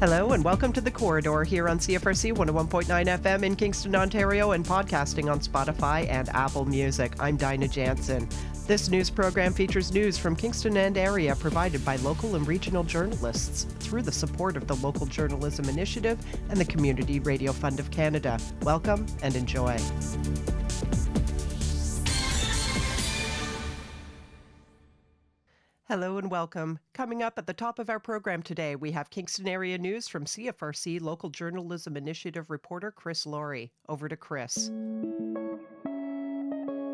Hello and welcome to The Corridor here on CFRC 101.9 FM in Kingston, Ontario, and podcasting on Spotify and Apple Music. I'm Dinah Jansen. This news program features news from Kingston and area provided by local and regional journalists through the support of the Local Journalism Initiative and the Community Radio Fund of Canada. Welcome and enjoy. Hello and welcome. Coming up at the top of our program today, we have Kingston area news from CFRC Local Journalism Initiative reporter Chris Lawrie. Over to Chris.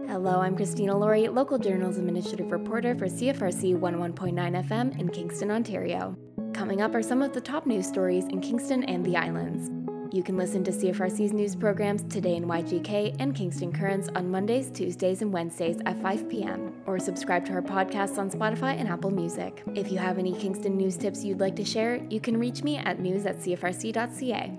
Hello, I'm Christina Lawrie, Local Journalism Initiative reporter for CFRC 11.9 FM in Kingston, Ontario. Coming up are some of the top news stories in Kingston and the islands. You can listen to CFRC's news programs Today in YGK and Kingston Currents on Mondays, Tuesdays, and Wednesdays at 5 p.m. or subscribe to our podcasts on Spotify and Apple Music. If you have any Kingston news tips you'd like to share, you can reach me at news at cfrc.ca.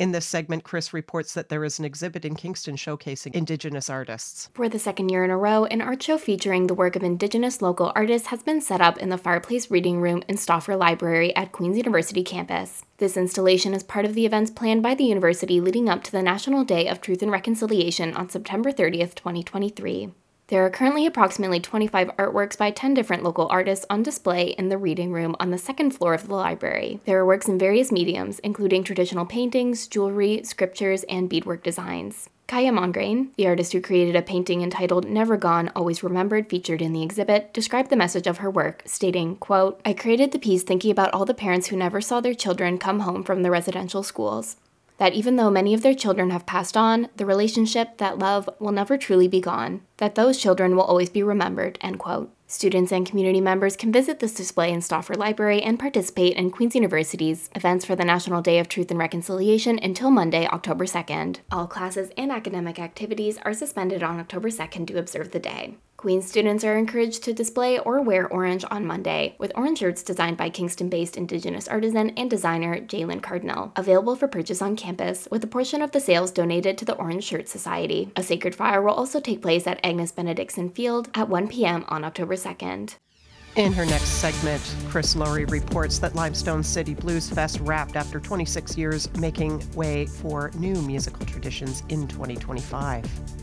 In this segment, Chris reports that there is an exhibit in Kingston showcasing Indigenous artists. For the second year in a row, an art show featuring the work of Indigenous local artists has been set up in the Fireplace Reading Room in Stauffer Library at Queen's University campus. This installation is part of the events planned by the university leading up to the National Day of Truth and Reconciliation on September 30th, 2023. There are currently approximately 25 artworks by 10 different local artists on display in the reading room on the second floor of the library. There are works in various mediums, including traditional paintings, jewelry, scriptures, and beadwork designs. Kaya Mongrain, the artist who created a painting entitled Never Gone, Always Remembered featured in the exhibit, described the message of her work, stating, quote, I created the piece thinking about all the parents who never saw their children come home from the residential schools that even though many of their children have passed on, the relationship, that love, will never truly be gone, that those children will always be remembered, end quote. Students and community members can visit this display in Stauffer Library and participate in Queen's University's events for the National Day of Truth and Reconciliation until Monday, October 2nd. All classes and academic activities are suspended on October 2nd to observe the day. Queen students are encouraged to display or wear orange on Monday, with orange shirts designed by Kingston based Indigenous artisan and designer Jalen Cardinal, available for purchase on campus, with a portion of the sales donated to the Orange Shirt Society. A sacred fire will also take place at Agnes Benidickson Field at 1 p.m. on October 2nd. In her next segment, Chris Lawrie reports that Limestone City Blues Fest wrapped after 26 years, making way for new musical traditions in 2025.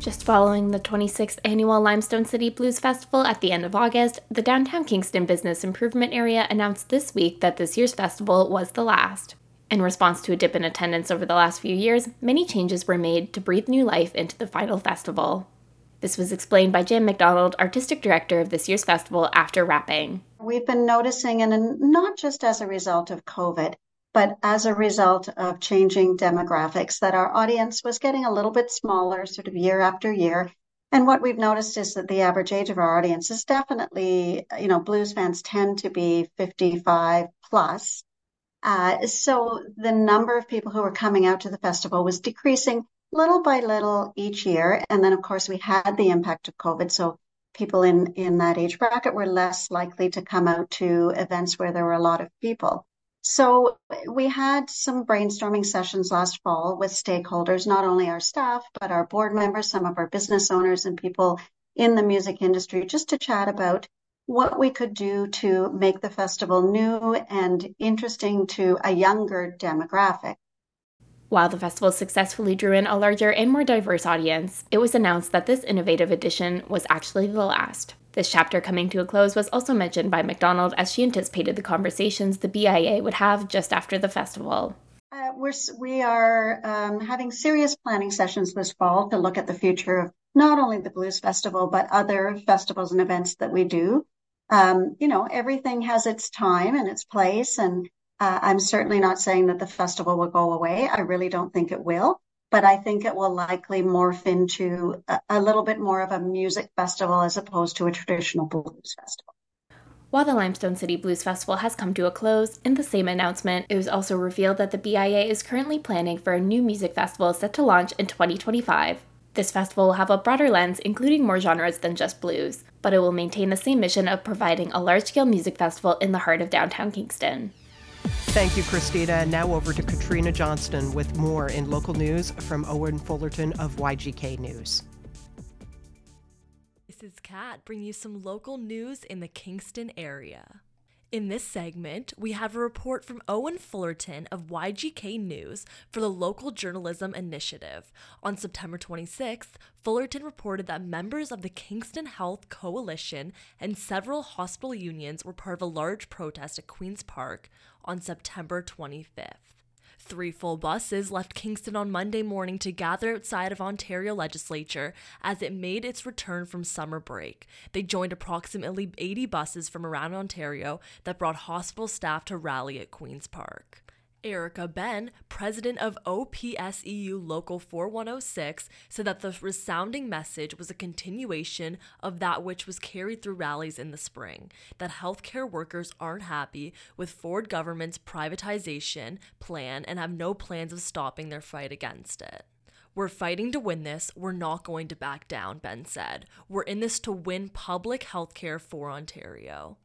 Just following the 26th annual Limestone City Blues Festival at the end of August, the Downtown Kingston Business Improvement Area announced this week that this year's festival was the last. In response to a dip in attendance over the last few years, many changes were made to breathe new life into the final festival. This was explained by Jan McDonald, artistic director of this year's festival, after wrapping. We've been noticing, and not just as a result of COVID, but as a result of changing demographics, that our audience was getting a little bit smaller sort of year after year. And what we've noticed is that the average age of our audience is definitely, you know, blues fans tend to be 55 plus. Uh, so the number of people who were coming out to the festival was decreasing little by little each year. And then, of course, we had the impact of COVID. So people in, in that age bracket were less likely to come out to events where there were a lot of people. So we had some brainstorming sessions last fall with stakeholders, not only our staff, but our board members, some of our business owners and people in the music industry, just to chat about what we could do to make the festival new and interesting to a younger demographic. While the festival successfully drew in a larger and more diverse audience, it was announced that this innovative edition was actually the last. This chapter coming to a close was also mentioned by McDonald as she anticipated the conversations the BIA would have just after the festival. Uh, we're, we are um, having serious planning sessions this fall to look at the future of not only the Blues Festival, but other festivals and events that we do. Um, you know, everything has its time and its place. And uh, I'm certainly not saying that the festival will go away. I really don't think it will but I think it will likely morph into a, a little bit more of a music festival as opposed to a traditional blues festival. While the Limestone City Blues Festival has come to a close, in the same announcement, it was also revealed that the BIA is currently planning for a new music festival set to launch in 2025. This festival will have a broader lens, including more genres than just blues, but it will maintain the same mission of providing a large scale music festival in the heart of downtown Kingston. Thank you, Christina. And now over to Katrina Johnston with more in local news from Owen Fullerton of YGK News. This is Kat, bringing you some local news in the Kingston area. In this segment, we have a report from Owen Fullerton of YGK News for the Local Journalism Initiative. On September 26th, Fullerton reported that members of the Kingston Health Coalition and several hospital unions were part of a large protest at Queen's Park on September 25th. Three full buses left Kingston on Monday morning to gather outside of Ontario legislature as it made its return from summer break. They joined approximately 80 buses from around Ontario that brought hospital staff to rally at Queen's Park. Erica Ben, president of OPSEU Local 4106, said that the resounding message was a continuation of that which was carried through rallies in the spring that healthcare workers aren't happy with Ford government's privatization plan and have no plans of stopping their fight against it. We're fighting to win this. We're not going to back down, Ben said. We're in this to win public healthcare for Ontario.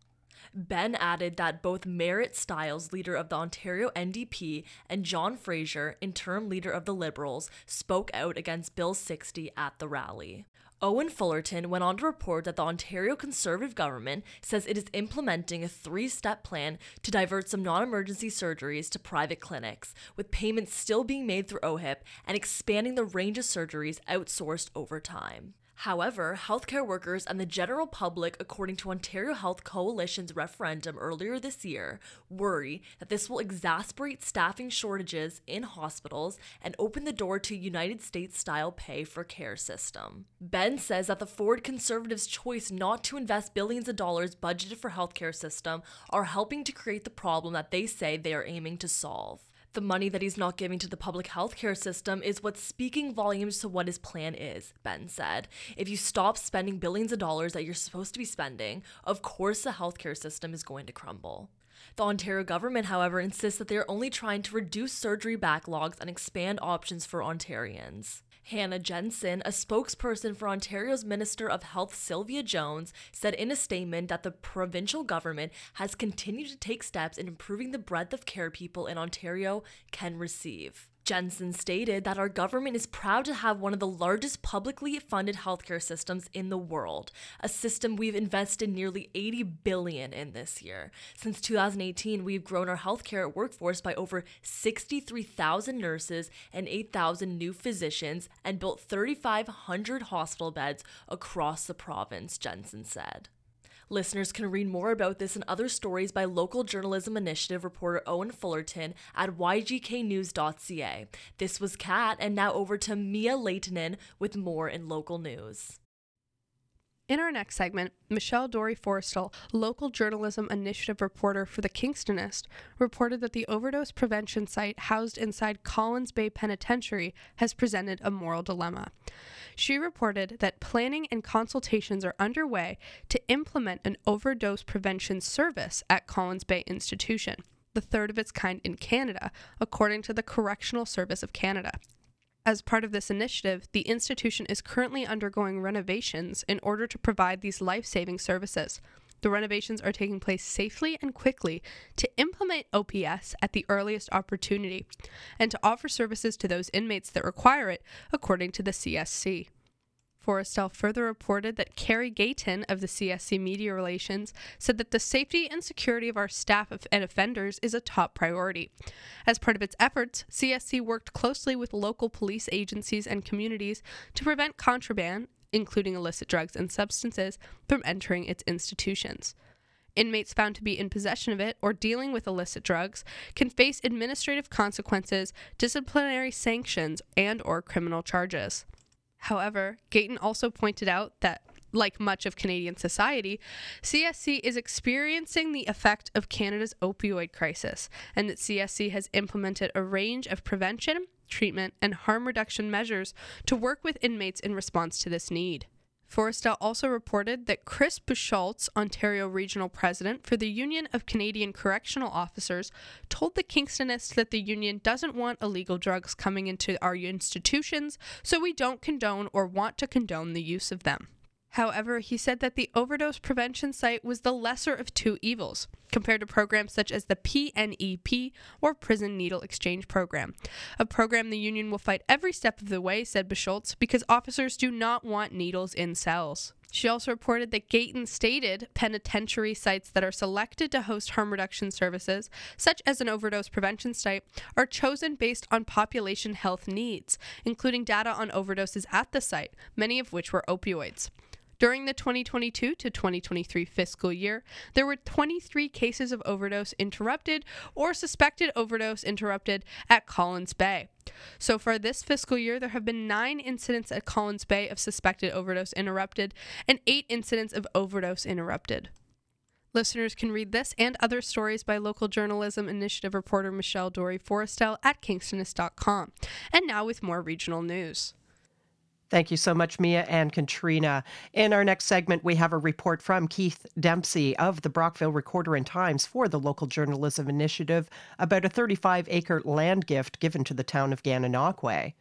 Ben added that both Marit Stiles, leader of the Ontario NDP, and John Fraser, interim leader of the Liberals, spoke out against Bill 60 at the rally. Owen Fullerton went on to report that the Ontario Conservative government says it is implementing a three step plan to divert some non emergency surgeries to private clinics, with payments still being made through OHIP and expanding the range of surgeries outsourced over time. However, healthcare workers and the general public, according to Ontario Health Coalition's referendum earlier this year, worry that this will exacerbate staffing shortages in hospitals and open the door to United States style pay for care system. Ben says that the Ford Conservatives' choice not to invest billions of dollars budgeted for healthcare system are helping to create the problem that they say they are aiming to solve. The money that he's not giving to the public healthcare system is what's speaking volumes to what his plan is, Ben said. If you stop spending billions of dollars that you're supposed to be spending, of course the healthcare system is going to crumble. The Ontario government, however, insists that they are only trying to reduce surgery backlogs and expand options for Ontarians. Hannah Jensen, a spokesperson for Ontario's Minister of Health Sylvia Jones, said in a statement that the provincial government has continued to take steps in improving the breadth of care people in Ontario can receive. Jensen stated that our government is proud to have one of the largest publicly funded healthcare systems in the world, a system we've invested nearly 80 billion in this year. Since 2018, we've grown our healthcare workforce by over 63,000 nurses and 8,000 new physicians and built 3,500 hospital beds across the province, Jensen said. Listeners can read more about this and other stories by local journalism initiative reporter Owen Fullerton at ygknews.ca. This was Kat, and now over to Mia Lehtinen with more in local news. In our next segment, Michelle Dorey Forestell, local journalism initiative reporter for the Kingstonist, reported that the overdose prevention site housed inside Collins Bay Penitentiary has presented a moral dilemma. She reported that planning and consultations are underway to implement an overdose prevention service at Collins Bay Institution, the third of its kind in Canada, according to the Correctional Service of Canada. As part of this initiative, the institution is currently undergoing renovations in order to provide these life saving services. The renovations are taking place safely and quickly to implement OPS at the earliest opportunity and to offer services to those inmates that require it, according to the CSC. Forestell further reported that Carrie Gayton of the CSC Media Relations said that the safety and security of our staff and offenders is a top priority. As part of its efforts, CSC worked closely with local police agencies and communities to prevent contraband, including illicit drugs and substances, from entering its institutions. Inmates found to be in possession of it or dealing with illicit drugs can face administrative consequences, disciplinary sanctions, and or criminal charges. However, Gayton also pointed out that like much of Canadian society, CSC is experiencing the effect of Canada's opioid crisis, and that CSC has implemented a range of prevention, treatment, and harm reduction measures to work with inmates in response to this need. Forestell also reported that Chris Bucholtz, Ontario Regional President for the Union of Canadian Correctional Officers, told the Kingstonist that the union doesn't want illegal drugs coming into our institutions, so we don't condone or want to condone the use of them. However, he said that the overdose prevention site was the lesser of two evils, compared to programs such as the PNEP or Prison Needle Exchange Program. A program the union will fight every step of the way, said Bucholtz, because officers do not want needles in cells. She also reported that Gayton stated penitentiary sites that are selected to host harm reduction services, such as an overdose prevention site, are chosen based on population health needs, including data on overdoses at the site, many of which were opioids. During the 2022 to 2023 fiscal year, there were 23 cases of overdose interrupted or suspected overdose interrupted at Collins Bay. So far this fiscal year, there have been nine incidents at Collins Bay of suspected overdose interrupted and eight incidents of overdose interrupted. Listeners can read this and other stories by local journalism initiative reporter Michelle Dorey Forestell at kingstonist.com. And now with more regional news. Thank you so much, Mia and Katrina. In our next segment, we have a report from Keith Dempsey of the Brockville Recorder and Times for the Local Journalism Initiative about a 35 acre land gift given to the town of Gananoque.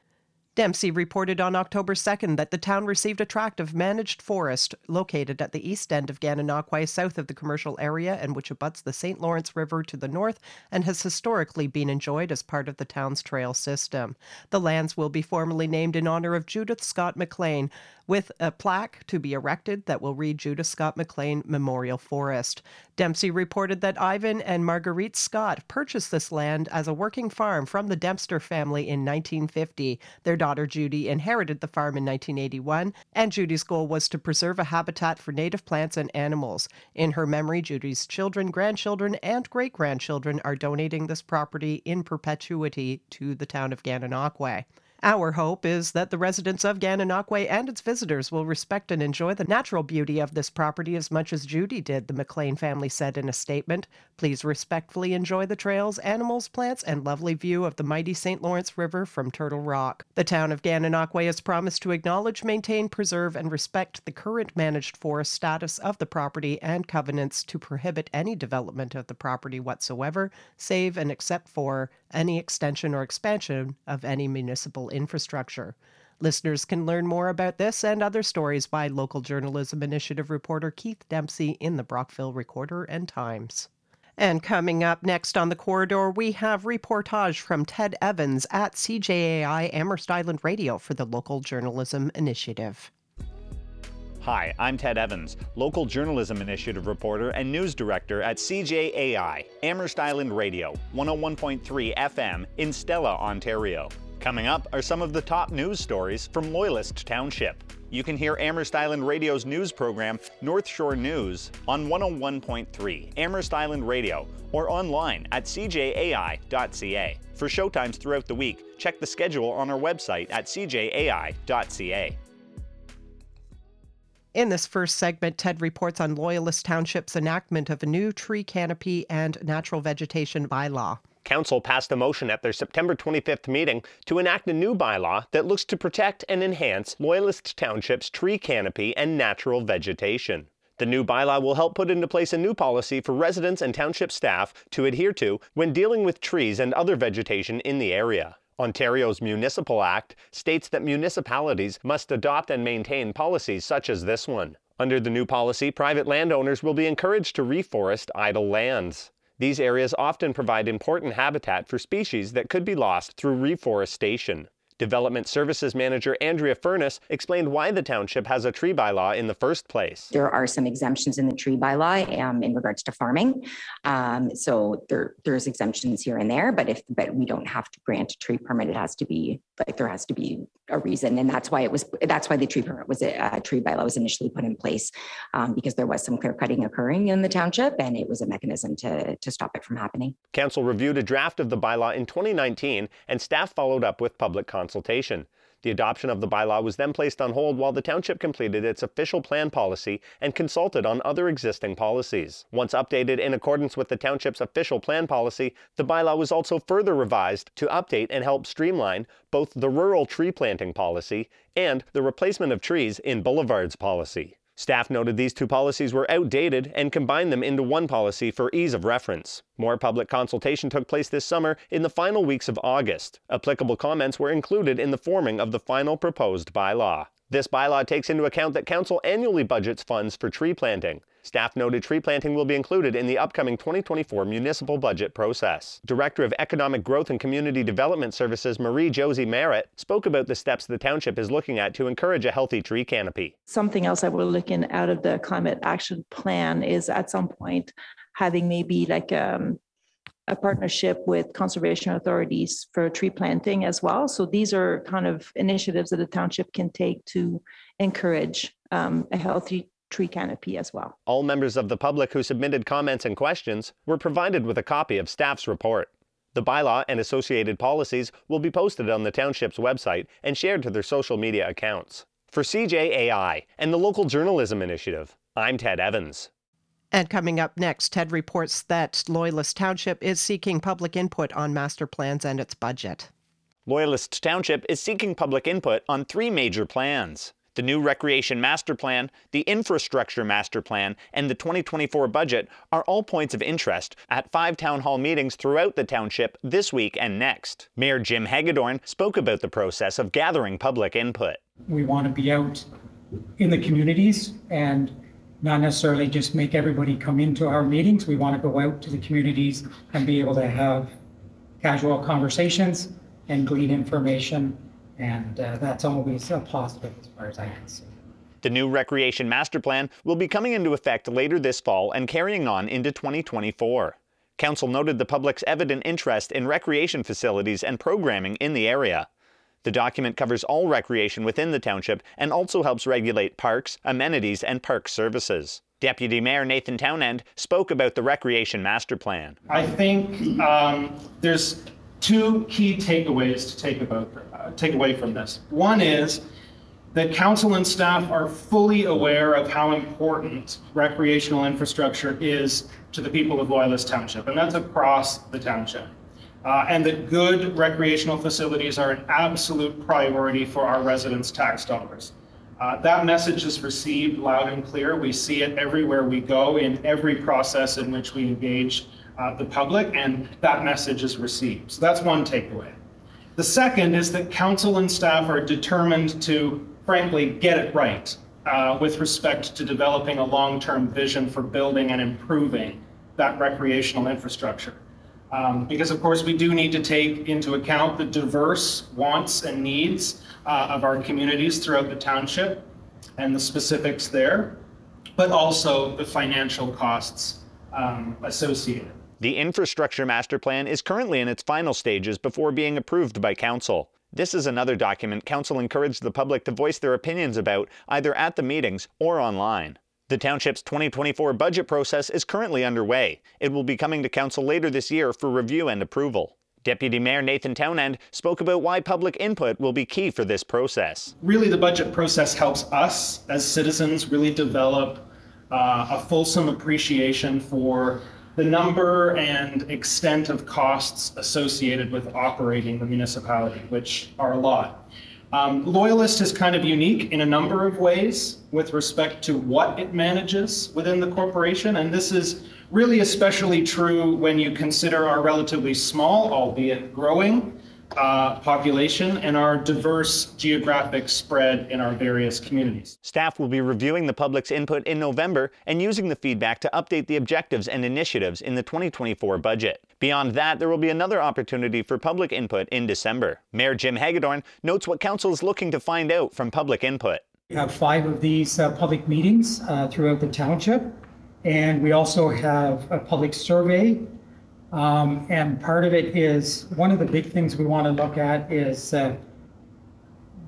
Dempsey reported on October 2nd that the town received a tract of managed forest located at the east end of Gananoque, south of the commercial area, and which abuts the St. Lawrence River to the north and has historically been enjoyed as part of the town's trail system. The lands will be formally named in honor of Judith Scott McLean, with a plaque to be erected that will read Judith Scott McLean Memorial Forest. Dempsey reported that Ivan and Marguerite Scott purchased this land as a working farm from the Dempster family in 1950. Their daughter Judy inherited the farm in 1981, and Judy's goal was to preserve a habitat for native plants and animals. In her memory, Judy's children, grandchildren, and great grandchildren are donating this property in perpetuity to the town of Gananoque. Our hope is that the residents of Gananoque and its visitors will respect and enjoy the natural beauty of this property as much as Judy did, the McLean family said in a statement. Please respectfully enjoy the trails, animals, plants, and lovely view of the mighty St. Lawrence River from Turtle Rock. The town of Gananoque has promised to acknowledge, maintain, preserve, and respect the current managed forest status of the property and covenants to prohibit any development of the property whatsoever, save and except for any extension or expansion of any municipal infrastructure. Listeners can learn more about this and other stories by local journalism initiative reporter Keith Dempsey in the Brockville Recorder and Times. And coming up next on the corridor, we have reportage from Ted Evans at CJAI Amherst Island Radio for the Local Journalism Initiative. Hi, I'm Ted Evans, Local Journalism Initiative reporter and news director at CJAI, Amherst Island Radio, 101.3 FM in Stella, Ontario. Coming up are some of the top news stories from Loyalist Township. You can hear Amherst Island Radio's news program, North Shore News, on 101.3 Amherst Island Radio or online at cjai.ca. For showtimes throughout the week, check the schedule on our website at cjai.ca. In this first segment, Ted reports on Loyalist Township's enactment of a new tree canopy and natural vegetation bylaw. Council passed a motion at their September 25th meeting to enact a new bylaw that looks to protect and enhance Loyalist Township's tree canopy and natural vegetation. The new bylaw will help put into place a new policy for residents and township staff to adhere to when dealing with trees and other vegetation in the area. Ontario's Municipal Act states that municipalities must adopt and maintain policies such as this one. Under the new policy, private landowners will be encouraged to reforest idle lands. These areas often provide important habitat for species that could be lost through reforestation. Development Services Manager Andrea Furness explained why the township has a tree bylaw in the first place. There are some exemptions in the tree bylaw um, in regards to farming. Um, so there, there's exemptions here and there, but if but we don't have to grant a tree permit, it has to be like there has to be a reason, and that's why it was that's why the tree permit was a uh, tree bylaw was initially put in place um, because there was some clear cutting occurring in the township, and it was a mechanism to to stop it from happening. Council reviewed a draft of the bylaw in 2019, and staff followed up with public consultation. The adoption of the bylaw was then placed on hold while the township completed its official plan policy and consulted on other existing policies. Once updated in accordance with the township's official plan policy, the bylaw was also further revised to update and help streamline both the rural tree planting policy and the replacement of trees in boulevards policy. Staff noted these two policies were outdated and combined them into one policy for ease of reference. More public consultation took place this summer in the final weeks of August. Applicable comments were included in the forming of the final proposed bylaw. This bylaw takes into account that Council annually budgets funds for tree planting. Staff noted tree planting will be included in the upcoming 2024 municipal budget process. Director of Economic Growth and Community Development Services Marie Josée Merritt spoke about the steps the township is looking at to encourage a healthy tree canopy. Something else that we're looking out of the climate action plan is at some point having maybe like um, a partnership with conservation authorities for tree planting as well. So these are kind of initiatives that the township can take to encourage um, a healthy tree canopy as well. All members of the public who submitted comments and questions were provided with a copy of staff's report. The bylaw and associated policies will be posted on the township's website and shared to their social media accounts. For CJAI and the Local Journalism Initiative, I'm Ted Evans. And coming up next, Ted reports that Loyalist Township is seeking public input on master plans and its budget. Loyalist Township is seeking public input on three major plans. The new Recreation Master Plan, the Infrastructure Master Plan, and the 2024 budget are all points of interest at five town hall meetings throughout the township this week and next. Mayor Jim Hegadorn spoke about the process of gathering public input. We want to be out in the communities and not necessarily just make everybody come into our meetings. We want to go out to the communities and be able to have casual conversations and glean information. And uh, that's always a positive as far as I can see. The new Recreation Master Plan will be coming into effect later this fall and carrying on into 2024. Council noted the public's evident interest in recreation facilities and programming in the area. The document covers all recreation within the township and also helps regulate parks, amenities, and park services. Deputy Mayor Nathan Townend spoke about the Recreation Master Plan. I think um, there's two key takeaways to take about uh, take away from this. One is that council and staff are fully aware of how important recreational infrastructure is to the people of Loyalist Township, and that's across the township uh, and that good recreational facilities are an absolute priority for our residents' tax dollars. Uh, that message is received loud and clear. We see it everywhere we go in every process in which we engage uh, the public, and that message is received. So that's one takeaway. The second is that council and staff are determined to, frankly, get it right uh, with respect to developing a long term vision for building and improving that recreational infrastructure. Um, because of course we do need to take into account the diverse wants and needs uh, of our communities throughout the township and the specifics there, but also the financial costs um, associated. The Infrastructure Master Plan is currently in its final stages before being approved by Council. This is another document Council encouraged the public to voice their opinions about either at the meetings or online. The township's 2024 budget process is currently underway. It will be coming to council later this year for review and approval. Deputy Mayor Nathan Townend spoke about why public input will be key for this process. Really, the budget process helps us as citizens really develop uh, a fulsome appreciation for the number and extent of costs associated with operating the municipality, which are a lot. Um, Loyalist is kind of unique in a number of ways with respect to what it manages within the corporation. And this is really especially true when you consider our relatively small, albeit growing, uh, population and our diverse geographic spread in our various communities. Staff will be reviewing the public's input in November and using the feedback to update the objectives and initiatives in the 2024 budget. Beyond that, there will be another opportunity for public input in December. Mayor Jim Hegadorn notes what Council is looking to find out from public input. We have five of these uh, public meetings uh, throughout the township, and we also have a public survey and part of it is one of the big things we want to look at is uh,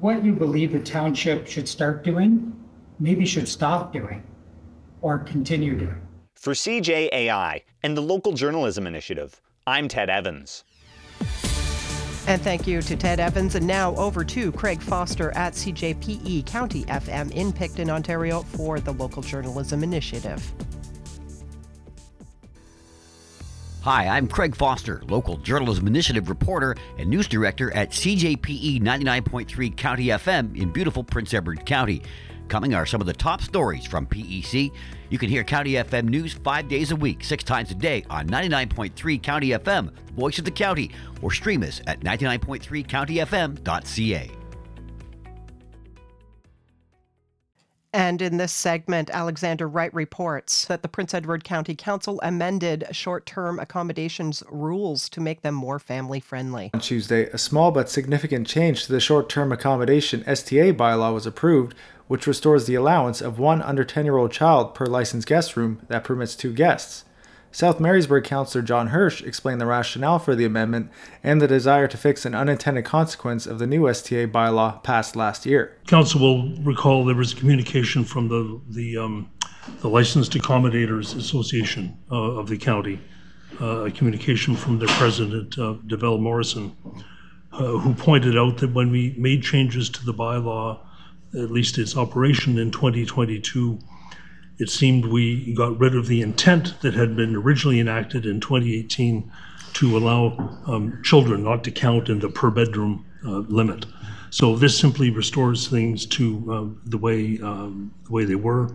what you believe the township should start doing, maybe should stop doing, or continue doing. For CJAI and the Local Journalism Initiative, I'm Ted Evans. And thank you to Ted Evans. And now over to Craig Foster at CJPE County FM in Picton, Ontario for the Local Journalism Initiative. Hi, I'm Craig Foster, local journalism initiative reporter and news director at CJPE 99.3 County FM in beautiful Prince Edward County. Coming are some of the top stories from PEC. You can hear County FM news five days a week, six times a day on 99.3 County FM, the voice of the county, or stream us at 99.3countyfm.ca. And in this segment, Alexander Wright reports that the Prince Edward County Council amended short term accommodations rules to make them more family friendly. On Tuesday, a small but significant change to the short term accommodation STA bylaw was approved, which restores the allowance of one under 10 year old child per licensed guest room that permits two guests. South Marysburgh Councillor John Hirsch explained the rationale for the amendment and the desire to fix an unintended consequence of the new STA bylaw passed last year. Council will recall there was communication from the the, um, the Licensed Accommodators Association uh, of the county, uh, a communication from their president, uh, DeVell Morrison, uh, who pointed out that when we made changes to the bylaw, at least its operation in 2022 it seemed we got rid of the intent that had been originally enacted in 2018 to allow um, children not to count in the per bedroom uh, limit. So this simply restores things to uh, the way um, the way they were,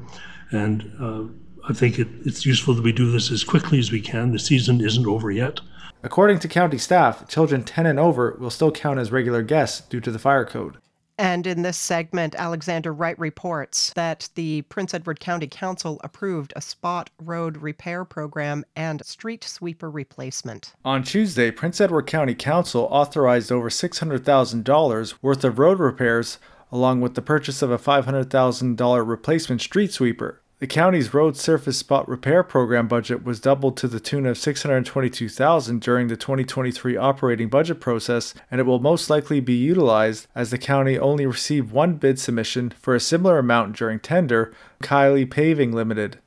and uh, I think it, it's useful that we do this as quickly as we can. The season isn't over yet. According to county staff, children 10 and over will still count as regular guests due to the fire code. And in this segment, Alexander Wright reports that the Prince Edward County Council approved a spot road repair program and street sweeper replacement. On Tuesday, Prince Edward County Council authorized over $600,000 worth of road repairs, along with the purchase of a $500,000 replacement street sweeper. The county's road surface spot repair program budget was doubled to the tune of 622,000 during the 2023 operating budget process, and it will most likely be utilized as the county only received one bid submission for a similar amount during tender, Kylie Paving Limited.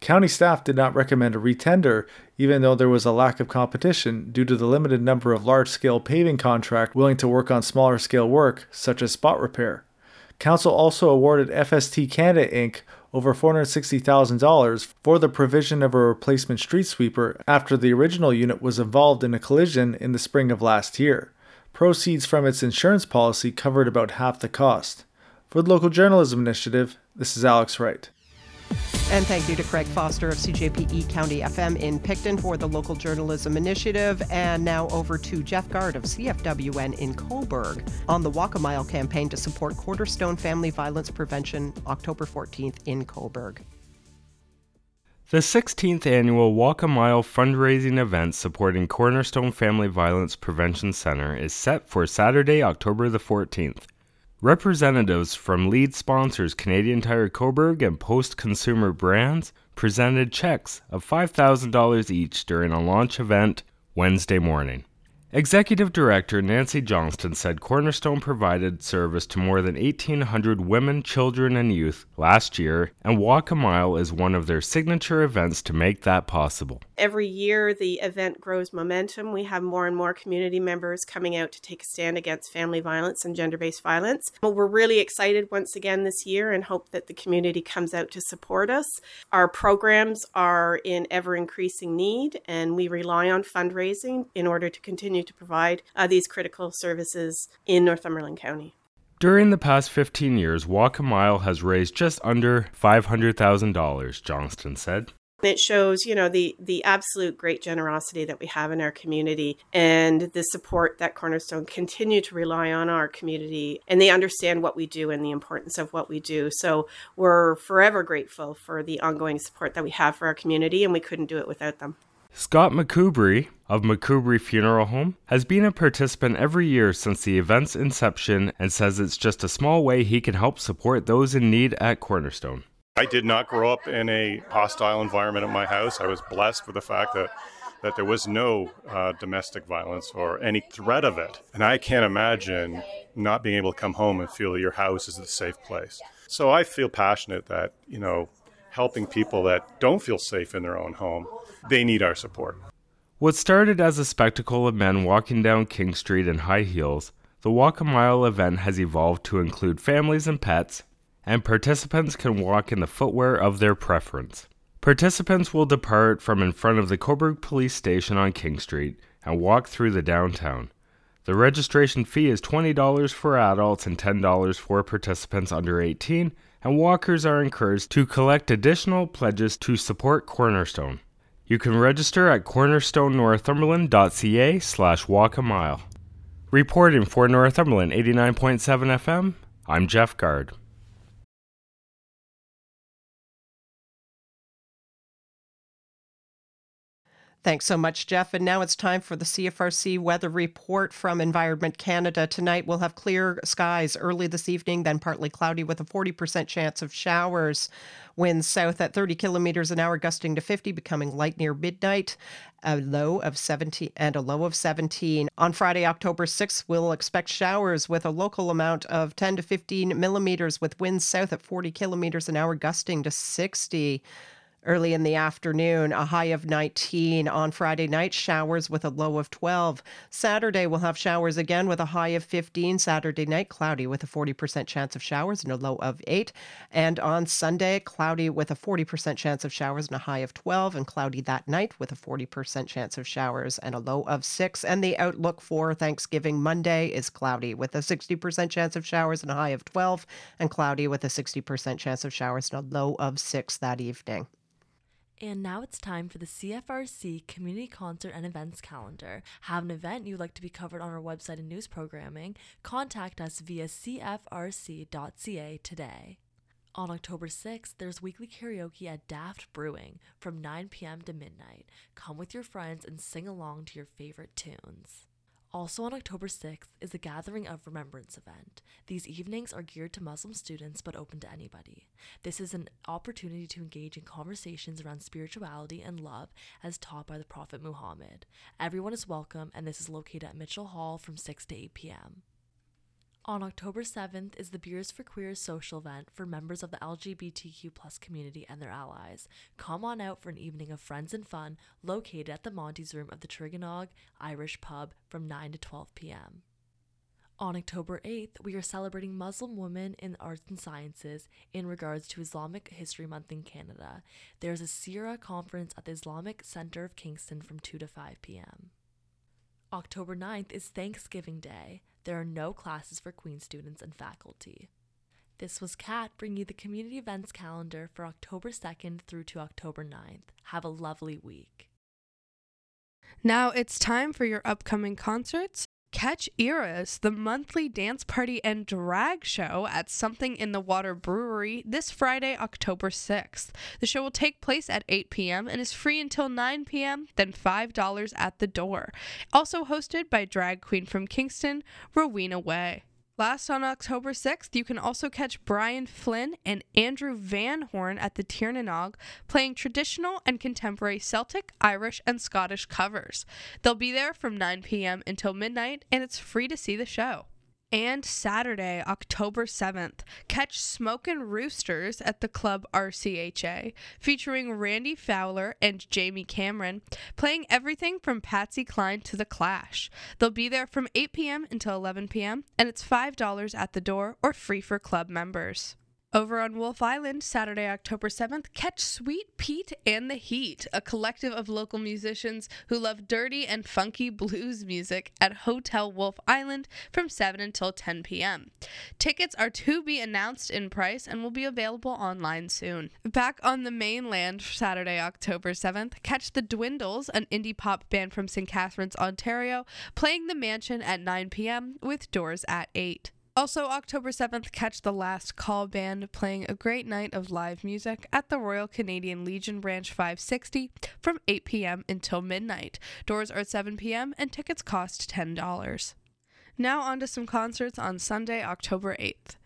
County staff did not recommend a retender, even though there was a lack of competition due to the limited number of large scale paving contracts willing to work on smaller scale work, such as spot repair. Council also awarded FST Canada Inc over $460,000 for the provision of a replacement street sweeper after the original unit was involved in a collision in the spring of last year. Proceeds from its insurance policy covered about half the cost. For the Local Journalism Initiative, this is Alex Wright. And thank you to Craig Foster of CJPE County FM in Picton for the Local Journalism Initiative. And now over to Jeff Gard of CFWN in Cobourg on the Walk a Mile campaign to support Cornerstone Family Violence Prevention October 14th in Cobourg. The 16th annual Walk a Mile fundraising event supporting Cornerstone Family Violence Prevention Center is set for Saturday, October the 14th. Representatives from lead sponsors Canadian Tire Cobourg and Post Consumer Brands presented checks of $5,000 each during a launch event Wednesday morning. Executive Director Nancy Johnston said Cornerstone provided service to more than 1,800 women, children, and youth last year, and Walk a Mile is one of their signature events to make that possible. Every year, the event grows momentum. We have more and more community members coming out to take a stand against family violence and gender based violence. Well, we're really excited once again this year and hope that the community comes out to support us. Our programs are in ever increasing need, and we rely on fundraising in order to continue to provide uh, these critical services in Northumberland County. During the past 15 years, Walk a Mile has raised just under $500,000, Johnston said. It shows, you know, the the absolute great generosity that we have in our community and the support that Cornerstone continue to rely on our community and they understand what we do and the importance of what we do. So we're forever grateful for the ongoing support that we have for our community and we couldn't do it without them. Scott MacCoubrey of MacCoubrey Funeral Home has been a participant every year since the event's inception and says it's just a small way he can help support those in need at Cornerstone. I did not grow up in a hostile environment at my house. I was blessed with the fact that that there was no uh, domestic violence or any threat of it. And I can't imagine not being able to come home and feel that your house is a safe place. So I feel passionate that, you know, helping people that don't feel safe in their own home, they need our support. What started as a spectacle of men walking down King Street in high heels, the Walk a Mile event has evolved to include families and pets, and participants can walk in the footwear of their preference. Participants will depart from in front of the Cobourg Police Station on King Street and walk through the downtown. The registration fee is $20 for adults and $10 for participants under 18, and walkers are encouraged to collect additional pledges to support Cornerstone. You can register at cornerstonenorthumberland.ca slash walk a mile. Reporting for Northumberland 89.7 FM, I'm Jeff Gard. Thanks so much, Jeff. And now it's time for the CFRC weather report from Environment Canada. Tonight we'll have clear skies early this evening, then partly cloudy with a 40% chance of showers. Winds south at 30 kilometers an hour, gusting to 50, becoming light near midnight. A low of 17 and a low of 17. On Friday, October 6th, we'll expect showers with a local amount of 10 to 15 millimeters, with winds south at 40 kilometers an hour, gusting to 60. Early in the afternoon, a high of 19. On Friday night, showers with a low of 12. Saturday, we'll have showers again with a high of 15. Saturday night, cloudy with a 40% chance of showers and a low of 8. And on Sunday, cloudy with a 40% chance of showers and a high of 12. And cloudy that night with a 40% chance of showers and a low of 6. And the outlook for Thanksgiving Monday is cloudy with a 60% chance of showers and a high of 12. And cloudy with a 60% chance of showers and a low of 6 that evening. And now it's time for the CFRC Community Concert and Events Calendar. Have an event you'd like to be covered on our website and news programming? Contact us via cfrc.ca today. On October 6th, there's weekly karaoke at Daft Brewing from 9 p.m. to midnight. Come with your friends and sing along to your favorite tunes. Also on October 6th is the Gathering of Remembrance event. These evenings are geared to Muslim students but open to anybody. This is an opportunity to engage in conversations around spirituality and love as taught by the Prophet Muhammad. Everyone is welcome, and this is located at Mitchell Hall from 6 to 8 p.m. On October 7th is the Beers for Queers social event for members of the LGBTQ plus community and their allies. Come on out for an evening of friends and fun located at the Monty's Room of the Tir Nan Og Irish Pub from 9 to 12 p.m. On October 8th, we are celebrating Muslim women in arts and sciences in regards to Islamic History Month in Canada. There's a CIRA conference at the Islamic Center of Kingston from 2 to 5 p.m. October 9th is Thanksgiving Day. There are no classes for Queen students and faculty. This was Kat bringing you the community events calendar for October 2nd through to October 9th. Have a lovely week. Now it's time for your upcoming concerts. Catch Eras, the monthly dance party and drag show at Something in the Water Brewery this Friday, October 6th. The show will take place at 8 p.m. and is free until 9 p.m., then $5 at the door. Also hosted by drag queen from Kingston, Rowena Way. Last on October 6th, you can also catch Brian Flynn and Andrew Van Horn at the Tir Nan Og playing traditional and contemporary Celtic, Irish, and Scottish covers. They'll be there from 9 p.m. until midnight, and it's free to see the show. And Saturday, October 7th, catch Smokin' Roosters at the Club RCHA, featuring Randy Fowler and Jamie Cameron, playing everything from Patsy Cline to The Clash. They'll be there from 8 p.m. until 11 p.m., and it's $5 at the door or free for club members. Over on Wolfe Island, Saturday, October 7th, catch Sweet Pete and the Heat, a collective of local musicians who love dirty and funky blues music at Hotel Wolfe Island from 7 until 10 p.m. Tickets are to be announced in price and will be available online soon. Back on the mainland, Saturday, October 7th, catch The Dwindles, an indie pop band from St. Catharines, Ontario, playing the mansion at 9 p.m. with doors at 8. Also, October 7th, catch the Last Call Band playing a great night of live music at the Royal Canadian Legion Branch 560 from 8 p.m. until midnight. Doors are at 7 p.m. and tickets cost $10. Now, on to some concerts on Sunday, October 8th.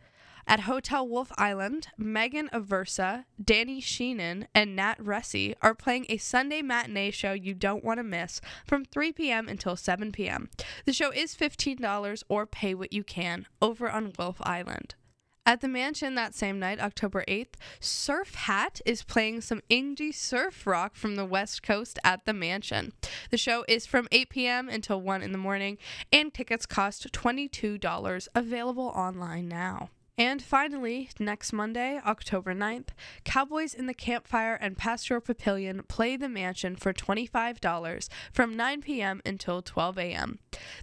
At Hotel Wolfe Island, Megan Aversa, Danny Sheenan, and Nat Ressi are playing a Sunday matinee show you don't want to miss from 3 p.m. until 7 p.m. The show is $15 or pay what you can over on Wolfe Island. At the mansion that same night, October 8th, Surf Hat is playing some indie surf rock from the West Coast at the mansion. The show is from 8 p.m. until 1 in the morning, and tickets cost $22, available online now. And finally, next Monday, October 9th, Cowboys in the Campfire and Pastoral Papillion play the mansion for $25 from 9 p.m. until 12 a.m.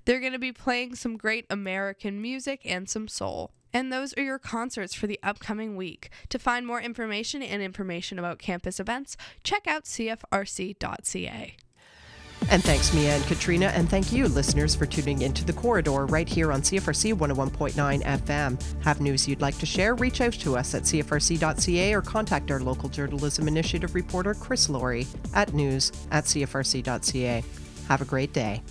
They're going to be playing some great American music and some soul. And those are your concerts for the upcoming week. To find more information and information about campus events, check out cfrc.ca. And thanks, Mia and Katrina. And thank you, listeners, for tuning into The Corridor right here on CFRC 101.9 FM. Have news you'd like to share? Reach out to us at CFRC.ca or contact our local journalism initiative reporter, Chris Lawrie, at news at CFRC.ca. Have a great day.